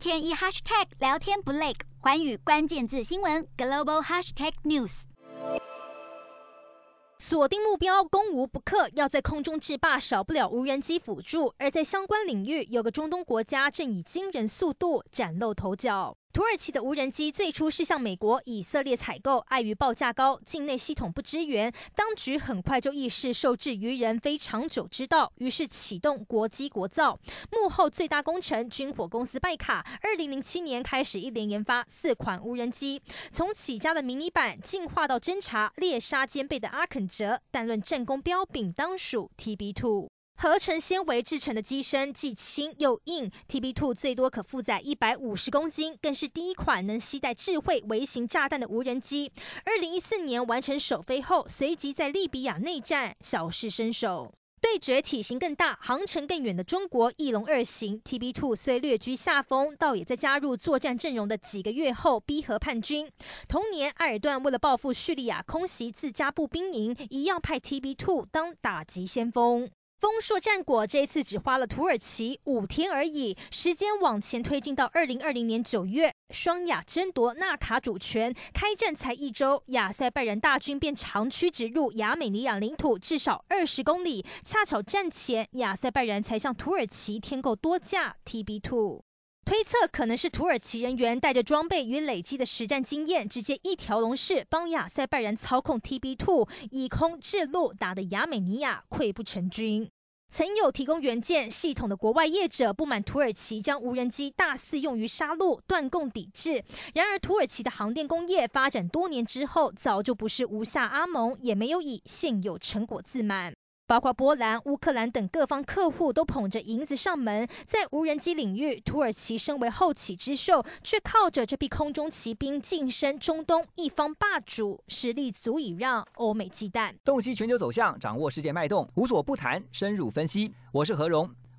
天一 hashtag 聊天不累，环宇关键字新闻 global hashtag news。锁定目标，攻无不克。要在空中制霸，少不了无人机辅助。而在相关领域，有个中东国家正以惊人速度崭露头角。土耳其的无人机最初是向美国、以色列采购，碍于报价高、境内系统不支援，当局很快就意识受制于人非长久之道，于是启动国机国造。幕后最大功臣军火公司拜卡，二零零七年开始一连研发四款无人机，从起家的迷你版进化到侦察、猎杀兼备的阿肯哲，但论战功彪炳，当属 TB Two。合成纤维制成的机身既轻又硬，TB2 最多可负载一百五十公斤，更是第一款能携带智慧微型炸弹的无人机。二零一四年完成首飞后，随即在利比亚内战小试身手，对决体型更大、航程更远的中国翼龙二型。TB2 虽略居下风，倒也在加入作战阵容的几个月后逼和叛军。同年，埃尔段为了报复叙利亚空袭自家步兵营，一样派 TB2 当打击先锋。丰硕战果这一次只花了土耳其五天而已，时间往前推进到二零二零年九月，双亚争夺纳卡主权，开战才一周，亚塞拜然大军便长驱直入亚美尼亚领土至少二十公里，恰巧战前亚塞拜然才向土耳其添购多架 TB Two。推测可能是土耳其人员带着装备与累积的实战经验，直接一条龙式帮亚塞拜然操控 TB2，以空制陆，打得亚美尼亚溃不成军。曾有提供元件系统的国外业者不满土耳其将无人机大肆用于杀戮，断供抵制。然而，土耳其的航电工业发展多年之后，早就不是吴下阿蒙，也没有以现有成果自满。包括波兰、乌克兰等各方客户都捧着银子上门，在无人机领域，土耳其身为后起之秀，却靠着这批空中骑兵晋升中东一方霸主，实力足以让欧美忌惮。洞悉全球走向，掌握世界脉动，无所不谈，深入分析。我是何荣。